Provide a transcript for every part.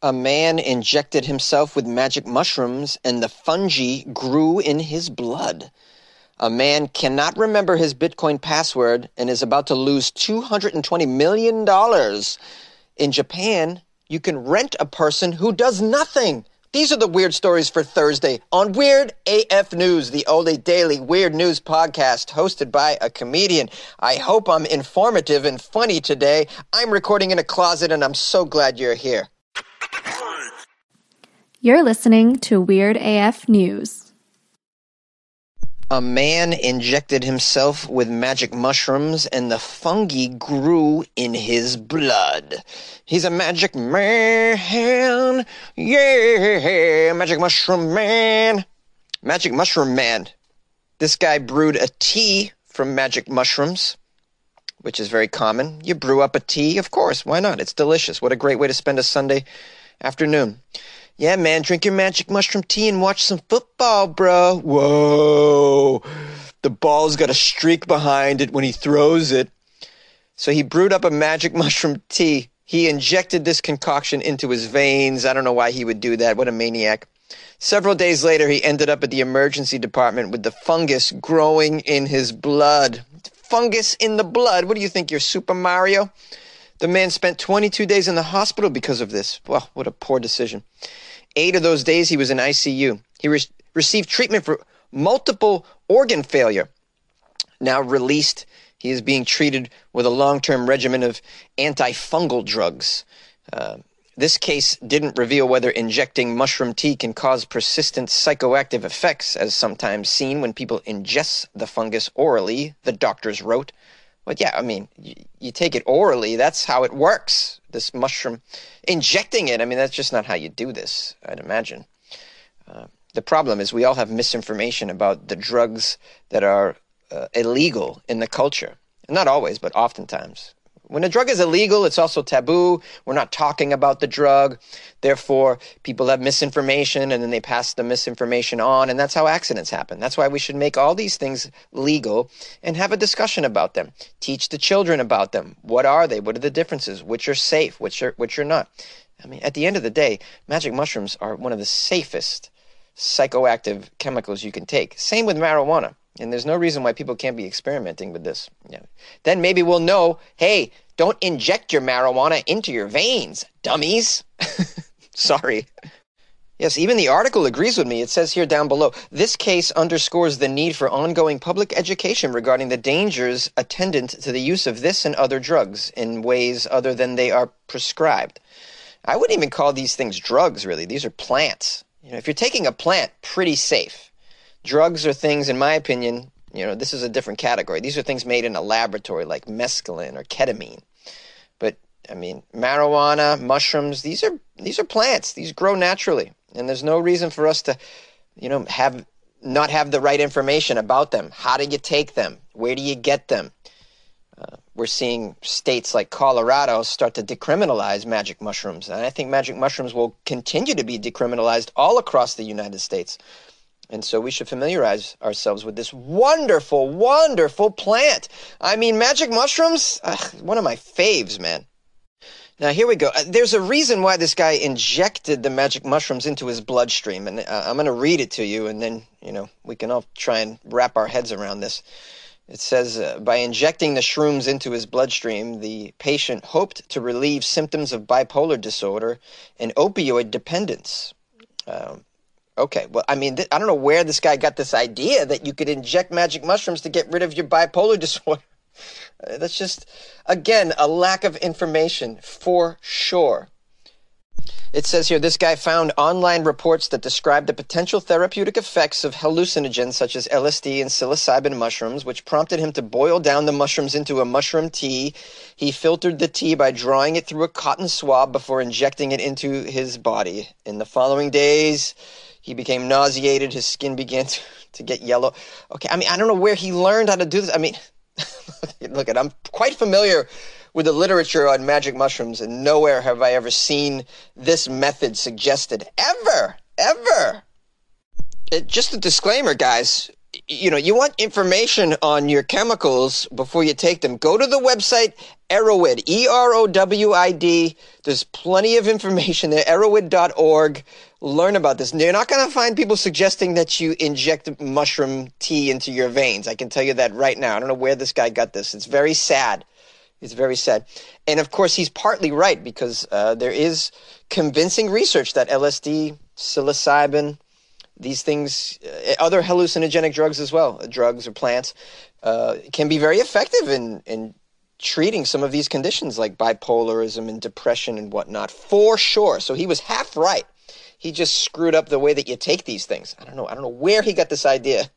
A man injected himself with magic mushrooms and the fungi grew in his blood. A man cannot remember his Bitcoin password and is about to lose $220 million. In Japan, you can rent a person who does nothing. These are the weird stories for Thursday on Weird AF News, the only daily weird news podcast hosted by a comedian. I hope I'm informative and funny today. I'm recording in a closet and I'm so glad you're here. You're listening to Weird AF News. A man injected himself with magic mushrooms and the fungi grew in his blood. He's a magic man. Yeah, magic mushroom man. Magic mushroom man. This guy brewed a tea from magic mushrooms, which is very common. You brew up a tea, of course. Why not? It's delicious. What a great way to spend a Sunday afternoon. Yeah, man, drink your magic mushroom tea and watch some football, bro. Whoa. The ball's got a streak behind it when he throws it. So he brewed up a magic mushroom tea. He injected this concoction into his veins. I don't know why he would do that. What a maniac. Several days later, he ended up at the emergency department with the fungus growing in his blood. Fungus in the blood. What do you think? You're Super Mario? The man spent 22 days in the hospital because of this. Well, what a poor decision. Eight of those days he was in ICU. He re- received treatment for multiple organ failure. Now released, he is being treated with a long term regimen of antifungal drugs. Uh, this case didn't reveal whether injecting mushroom tea can cause persistent psychoactive effects, as sometimes seen when people ingest the fungus orally, the doctors wrote. But yeah, I mean, you, you, take it orally. That's how it works. This mushroom, injecting it. I mean, that's just not how you do this. I'd imagine. Uh, the problem is we all have misinformation about the drugs that are uh, illegal in the culture. Not always, but oftentimes. When a drug is illegal, it's also taboo. We're not talking about the drug. Therefore, people have misinformation and then they pass the misinformation on. And that's how accidents happen. That's why we should make all these things legal and have a discussion about them. Teach the children about them. What are they? What are the differences? Which are safe? Which are, which are not? I mean, at the end of the day, magic mushrooms are one of the safest psychoactive chemicals you can take. Same with marijuana. And there's no reason why people can't be experimenting with this. Yeah. Then maybe we'll know hey, don't inject your marijuana into your veins, dummies. Sorry. Yes, even the article agrees with me. It says here down below this case underscores the need for ongoing public education regarding the dangers attendant to the use of this and other drugs in ways other than they are prescribed. I wouldn't even call these things drugs, really. These are plants. You know, if you're taking a plant, pretty safe drugs are things, in my opinion, you know, this is a different category. These are things made in a laboratory like mescaline or ketamine. But I mean, marijuana, mushrooms, these are these are plants. These grow naturally. And there's no reason for us to, you know, have not have the right information about them. How do you take them? Where do you get them? Uh, we're seeing states like Colorado start to decriminalize magic mushrooms. And I think magic mushrooms will continue to be decriminalized all across the United States. And so we should familiarize ourselves with this wonderful, wonderful plant. I mean, magic mushrooms, ugh, one of my faves, man. Now, here we go. Uh, there's a reason why this guy injected the magic mushrooms into his bloodstream. And uh, I'm going to read it to you, and then, you know, we can all try and wrap our heads around this. It says, uh, by injecting the shrooms into his bloodstream, the patient hoped to relieve symptoms of bipolar disorder and opioid dependence. Um, Okay, well, I mean, th- I don't know where this guy got this idea that you could inject magic mushrooms to get rid of your bipolar disorder. Uh, that's just, again, a lack of information for sure. It says here this guy found online reports that describe the potential therapeutic effects of hallucinogens such as LSD and psilocybin mushrooms, which prompted him to boil down the mushrooms into a mushroom tea. He filtered the tea by drawing it through a cotton swab before injecting it into his body. In the following days, he became nauseated. His skin began to, to get yellow. Okay, I mean, I don't know where he learned how to do this. I mean, look at, I'm quite familiar with the literature on magic mushrooms, and nowhere have I ever seen this method suggested. Ever, ever. It, just a disclaimer, guys. you know, you want information on your chemicals before you take them. Go to the website Erowid, E R O W I D. There's plenty of information there. Erowid.org. Learn about this. You're not going to find people suggesting that you inject mushroom tea into your veins. I can tell you that right now. I don't know where this guy got this. It's very sad. It's very sad. And of course, he's partly right because uh, there is convincing research that LSD, psilocybin, these things, uh, other hallucinogenic drugs as well, drugs or plants, uh, can be very effective in, in treating some of these conditions like bipolarism and depression and whatnot, for sure. So he was half right. He just screwed up the way that you take these things. I don't know. I don't know where he got this idea.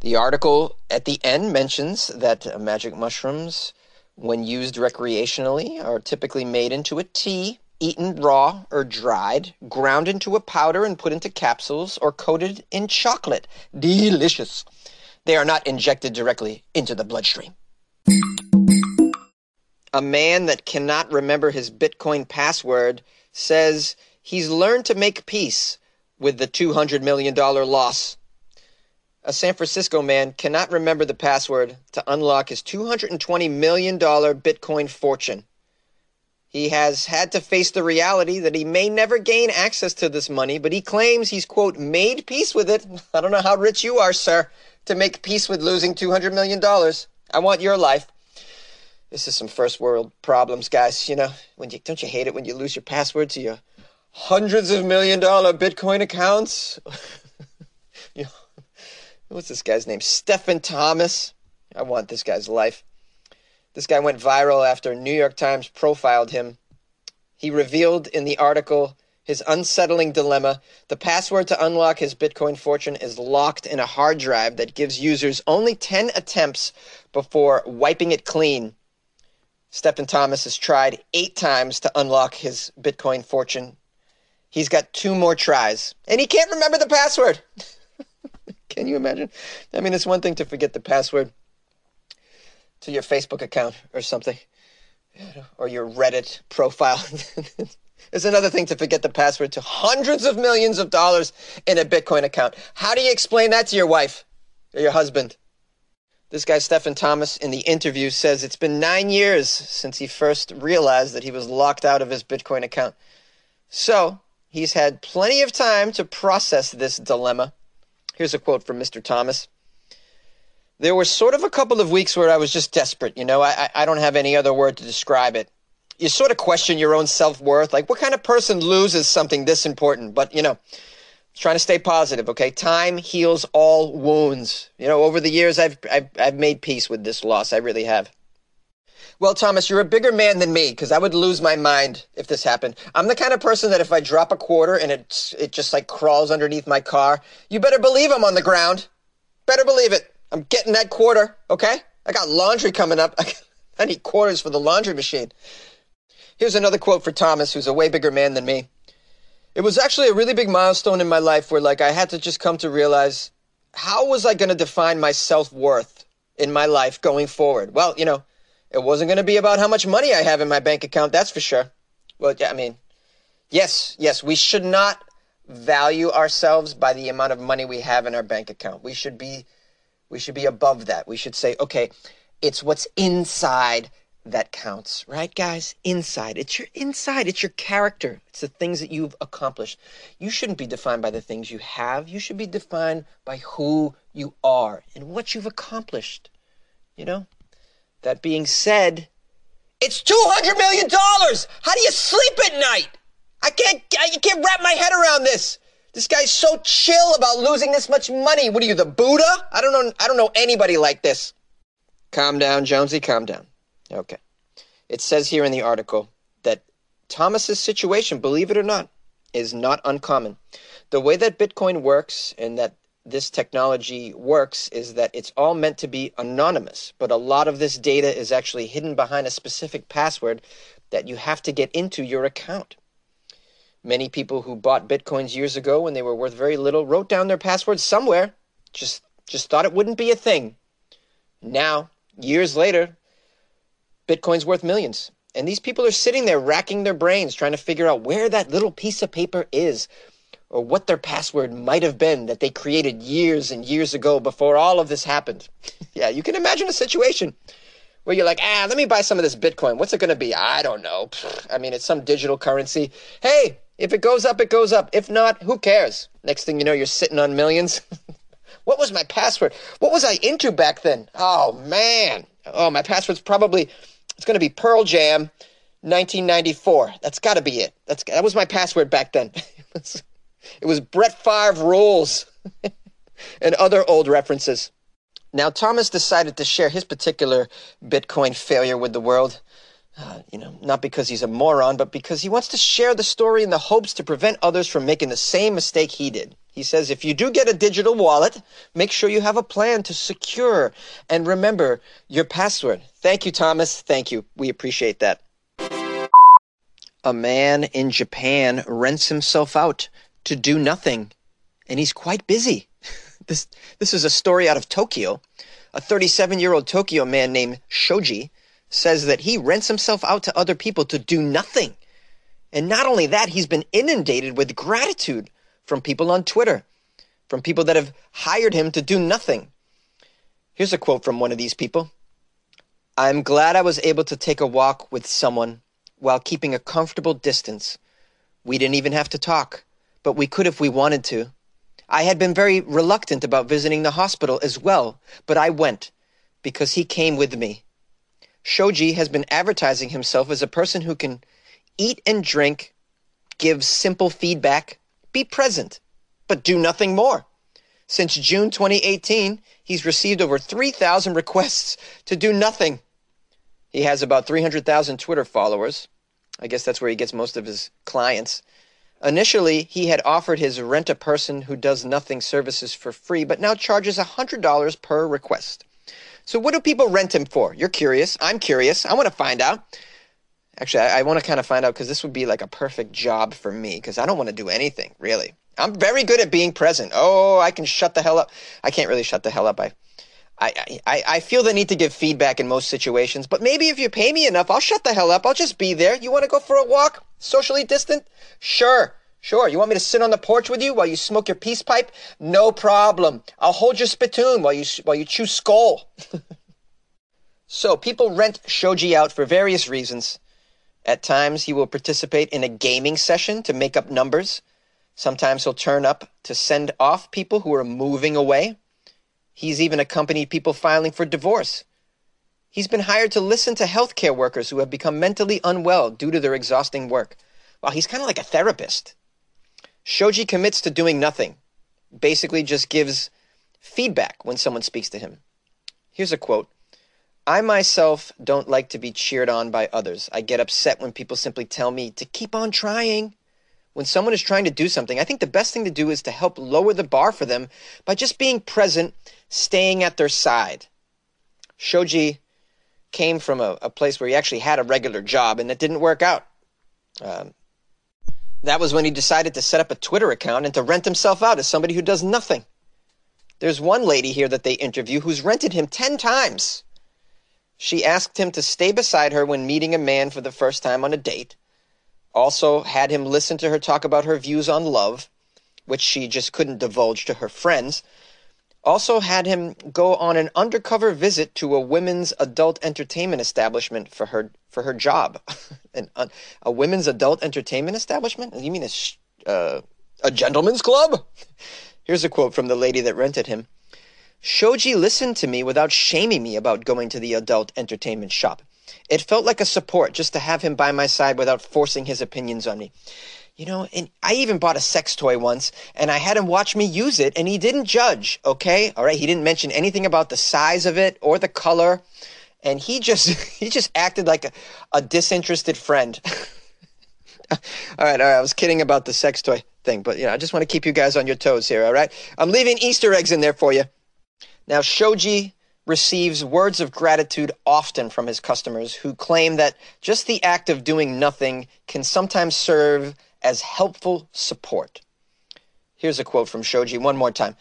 The article at the end mentions that uh, magic mushrooms, when used recreationally, are typically made into a tea eaten raw or dried, ground into a powder and put into capsules, or coated in chocolate. Delicious. They are not injected directly into the bloodstream. A man that cannot remember his Bitcoin password says he's learned to make peace with the $200 million loss. A San Francisco man cannot remember the password to unlock his $220 million Bitcoin fortune. He has had to face the reality that he may never gain access to this money, but he claims he's, quote, made peace with it. I don't know how rich you are, sir, to make peace with losing $200 million. I want your life. This is some first world problems, guys. You know, when you don't you hate it when you lose your password to your hundreds of million dollar Bitcoin accounts? what's this guy's name? Stephen Thomas. I want this guy's life. This guy went viral after New York Times profiled him. He revealed in the article his unsettling dilemma. The password to unlock his Bitcoin fortune is locked in a hard drive that gives users only 10 attempts before wiping it clean. Stephen Thomas has tried eight times to unlock his Bitcoin fortune. He's got two more tries, and he can't remember the password. Can you imagine? I mean, it's one thing to forget the password to your Facebook account or something, or your Reddit profile. it's another thing to forget the password to hundreds of millions of dollars in a Bitcoin account. How do you explain that to your wife or your husband? This guy, Stephen Thomas, in the interview says it's been nine years since he first realized that he was locked out of his Bitcoin account. So, he's had plenty of time to process this dilemma. Here's a quote from Mr. Thomas there was sort of a couple of weeks where I was just desperate. You know, I, I don't have any other word to describe it. You sort of question your own self worth. Like, what kind of person loses something this important? But, you know, trying to stay positive, okay? Time heals all wounds. You know, over the years, I've, I've, I've made peace with this loss. I really have. Well, Thomas, you're a bigger man than me because I would lose my mind if this happened. I'm the kind of person that if I drop a quarter and it, it just like crawls underneath my car, you better believe I'm on the ground. Better believe it. I'm getting that quarter, okay? I got laundry coming up. I need quarters for the laundry machine. Here's another quote for Thomas, who's a way bigger man than me. It was actually a really big milestone in my life where, like, I had to just come to realize how was I going to define my self worth in my life going forward? Well, you know, it wasn't going to be about how much money I have in my bank account, that's for sure. Well, yeah, I mean, yes, yes, we should not value ourselves by the amount of money we have in our bank account. We should be we should be above that. We should say, okay, it's what's inside that counts, right, guys? Inside. It's your inside. It's your character. It's the things that you've accomplished. You shouldn't be defined by the things you have. You should be defined by who you are and what you've accomplished. You know? That being said, it's $200 million! How do you sleep at night? I can't, I can't wrap my head around this. This guy's so chill about losing this much money. What are you, the Buddha? I don't know. I don't know anybody like this. Calm down, Jonesy. Calm down. Okay. It says here in the article that Thomas's situation, believe it or not, is not uncommon. The way that Bitcoin works and that this technology works is that it's all meant to be anonymous, but a lot of this data is actually hidden behind a specific password that you have to get into your account. Many people who bought bitcoins years ago when they were worth very little wrote down their passwords somewhere. Just just thought it wouldn't be a thing. Now, years later, Bitcoin's worth millions. And these people are sitting there racking their brains trying to figure out where that little piece of paper is or what their password might have been that they created years and years ago before all of this happened. yeah, you can imagine a situation where you're like, ah, let me buy some of this Bitcoin. What's it going to be? I don't know. I mean, it's some digital currency. Hey, if it goes up, it goes up. If not, who cares? Next thing you know, you're sitting on millions. what was my password? What was I into back then? Oh, man. Oh, my password's probably, it's going to be Pearl Jam 1994. That's got to be it. That's, that was my password back then. it was Brett Favre rules and other old references. Now, Thomas decided to share his particular Bitcoin failure with the world. Uh, you know, not because he's a moron, but because he wants to share the story in the hopes to prevent others from making the same mistake he did. He says, if you do get a digital wallet, make sure you have a plan to secure and remember your password. Thank you, Thomas. Thank you. We appreciate that. A man in Japan rents himself out to do nothing, and he's quite busy. This, this is a story out of Tokyo. A 37 year old Tokyo man named Shoji says that he rents himself out to other people to do nothing. And not only that, he's been inundated with gratitude from people on Twitter, from people that have hired him to do nothing. Here's a quote from one of these people I'm glad I was able to take a walk with someone while keeping a comfortable distance. We didn't even have to talk, but we could if we wanted to. I had been very reluctant about visiting the hospital as well, but I went because he came with me. Shoji has been advertising himself as a person who can eat and drink, give simple feedback, be present, but do nothing more. Since June 2018, he's received over 3,000 requests to do nothing. He has about 300,000 Twitter followers. I guess that's where he gets most of his clients. Initially, he had offered his rent a person who does nothing services for free, but now charges $100 per request. So, what do people rent him for? You're curious. I'm curious. I want to find out. Actually, I, I want to kind of find out because this would be like a perfect job for me because I don't want to do anything, really. I'm very good at being present. Oh, I can shut the hell up. I can't really shut the hell up. I, I, I, I feel the need to give feedback in most situations, but maybe if you pay me enough, I'll shut the hell up. I'll just be there. You want to go for a walk? Socially distant? Sure. Sure. You want me to sit on the porch with you while you smoke your peace pipe? No problem. I'll hold your spittoon while you, while you chew Skoal. so people rent Shoji out for various reasons. At times, he will participate in a gaming session to make up numbers. Sometimes he'll turn up to send off people who are moving away. He's even accompanied people filing for divorce. He's been hired to listen to healthcare workers who have become mentally unwell due to their exhausting work. Well, he's kind of like a therapist. Shoji commits to doing nothing, basically just gives feedback when someone speaks to him. Here's a quote I myself don't like to be cheered on by others. I get upset when people simply tell me to keep on trying. When someone is trying to do something, I think the best thing to do is to help lower the bar for them by just being present, staying at their side. Shoji came from a, a place where he actually had a regular job and it didn't work out. Um, that was when he decided to set up a Twitter account and to rent himself out as somebody who does nothing. There's one lady here that they interview who's rented him 10 times. She asked him to stay beside her when meeting a man for the first time on a date also had him listen to her talk about her views on love, which she just couldn't divulge to her friends. Also had him go on an undercover visit to a women's adult entertainment establishment for her for her job. an, a, women's adult entertainment establishment? You mean a uh, a gentleman's club? Here's a quote from the lady that rented him. Shoji listened to me without shaming me about going to the adult entertainment shop. It felt like a support just to have him by my side without forcing his opinions on me. You know, and I even bought a sex toy once and I had him watch me use it and he didn't judge, okay? All right, he didn't mention anything about the size of it or the color and he just he just acted like a, a disinterested friend. all right, all right, I was kidding about the sex toy thing, but you know, I just want to keep you guys on your toes here, all right? I'm leaving Easter eggs in there for you. Now, Shoji receives words of gratitude often from his customers who claim that just the act of doing nothing can sometimes serve as helpful support. Here's a quote from Shoji one more time.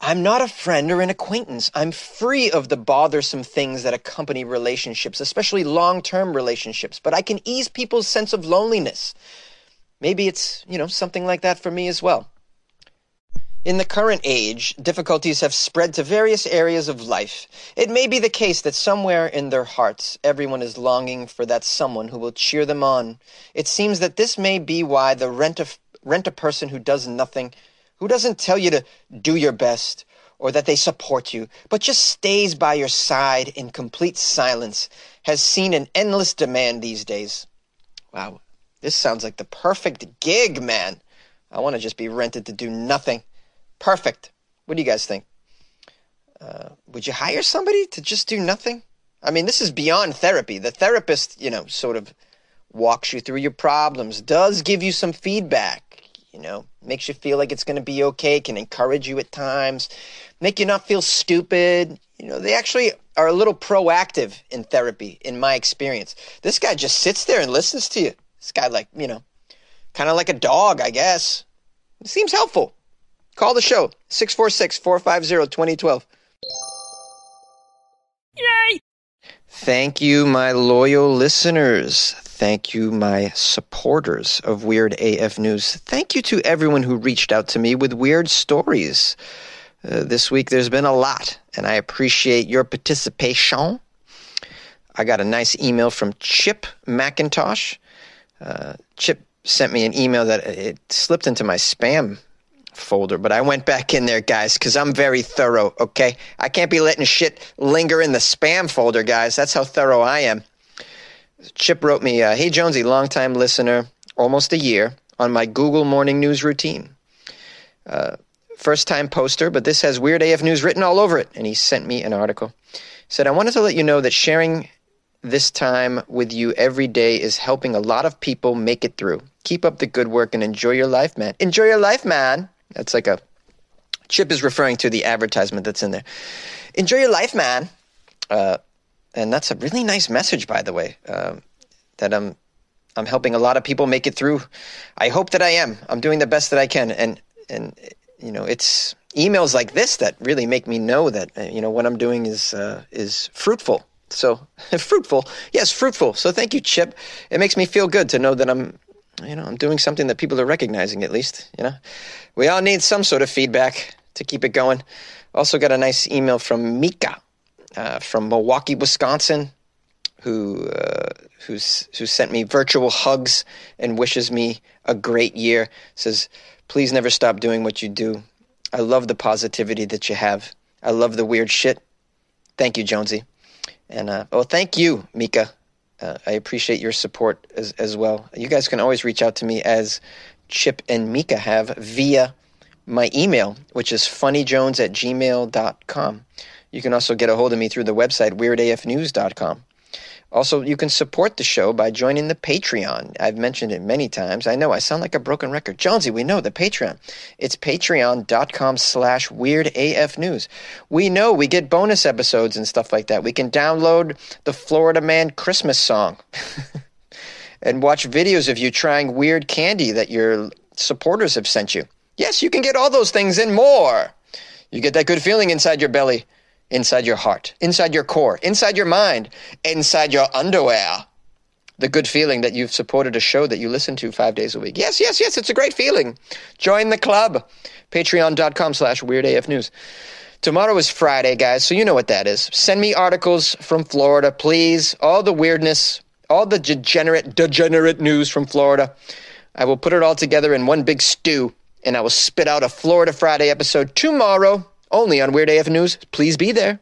I'm not a friend or an acquaintance. I'm free of the bothersome things that accompany relationships, especially long term relationships, but I can ease people's sense of loneliness. Maybe it's, you know, something like that for me as well. In the current age, difficulties have spread to various areas of life. It may be the case that somewhere in their hearts everyone is longing for that someone who will cheer them on. It seems that this may be why the rent a, rent a person who does nothing, who doesn't tell you to do your best, or that they support you, but just stays by your side in complete silence, has seen an endless demand these days. Wow, this sounds like the perfect gig, man. I want to just be rented to do nothing. Perfect. What do you guys think? Uh, would you hire somebody to just do nothing? I mean, this is beyond therapy. The therapist, you know, sort of walks you through your problems, does give you some feedback, you know, makes you feel like it's going to be okay, can encourage you at times, make you not feel stupid. You know, they actually are a little proactive in therapy, in my experience. This guy just sits there and listens to you. This guy, like, you know, kind of like a dog, I guess. It seems helpful. Call the show 646 450 2012. Yay! Thank you, my loyal listeners. Thank you, my supporters of Weird AF News. Thank you to everyone who reached out to me with weird stories. Uh, this week there's been a lot, and I appreciate your participation. I got a nice email from Chip McIntosh. Uh, Chip sent me an email that it slipped into my spam folder, but I went back in there, guys, because I'm very thorough, okay? I can't be letting shit linger in the spam folder, guys. That's how thorough I am. Chip wrote me, uh, Hey, Jonesy, longtime listener, almost a year, on my Google morning news routine. Uh, first time poster, but this has Weird AF News written all over it. And he sent me an article. Said, I wanted to let you know that sharing this time with you every day is helping a lot of people make it through. Keep up the good work and enjoy your life, man. Enjoy your life, man. That's like a Chip is referring to the advertisement that's in there. Enjoy your life, man. Uh, and that's a really nice message, by the way. Um, that I'm I'm helping a lot of people make it through. I hope that I am. I'm doing the best that I can, and and you know, it's emails like this that really make me know that uh, you know what I'm doing is uh, is fruitful. So fruitful, yes, fruitful. So thank you, Chip. It makes me feel good to know that I'm you know, I'm doing something that people are recognizing at least, you know. We all need some sort of feedback to keep it going. Also got a nice email from Mika uh, from Milwaukee, Wisconsin, who uh, who's who sent me virtual hugs and wishes me a great year. Says, "Please never stop doing what you do. I love the positivity that you have. I love the weird shit. Thank you, Jonesy." And uh, oh, thank you, Mika. Uh, I appreciate your support as, as well. You guys can always reach out to me as Chip and Mika have via my email, which is funnyjones at gmail.com. You can also get a hold of me through the website weirdafnews.com. Also, you can support the show by joining the Patreon. I've mentioned it many times. I know I sound like a broken record. Jonesy, we know the Patreon. It's patreon.com slash weirdafnews. We know we get bonus episodes and stuff like that. We can download the Florida Man Christmas song and watch videos of you trying weird candy that your supporters have sent you. Yes, you can get all those things and more. You get that good feeling inside your belly inside your heart, inside your core, inside your mind, inside your underwear. The good feeling that you've supported a show that you listen to five days a week. Yes, yes, yes, it's a great feeling. Join the club. Patreon.com slash weirdafnews. Tomorrow is Friday, guys, so you know what that is. Send me articles from Florida, please. All the weirdness, all the degenerate, degenerate news from Florida. I will put it all together in one big stew, and I will spit out a Florida Friday episode tomorrow only on Weird AF News. Please be there.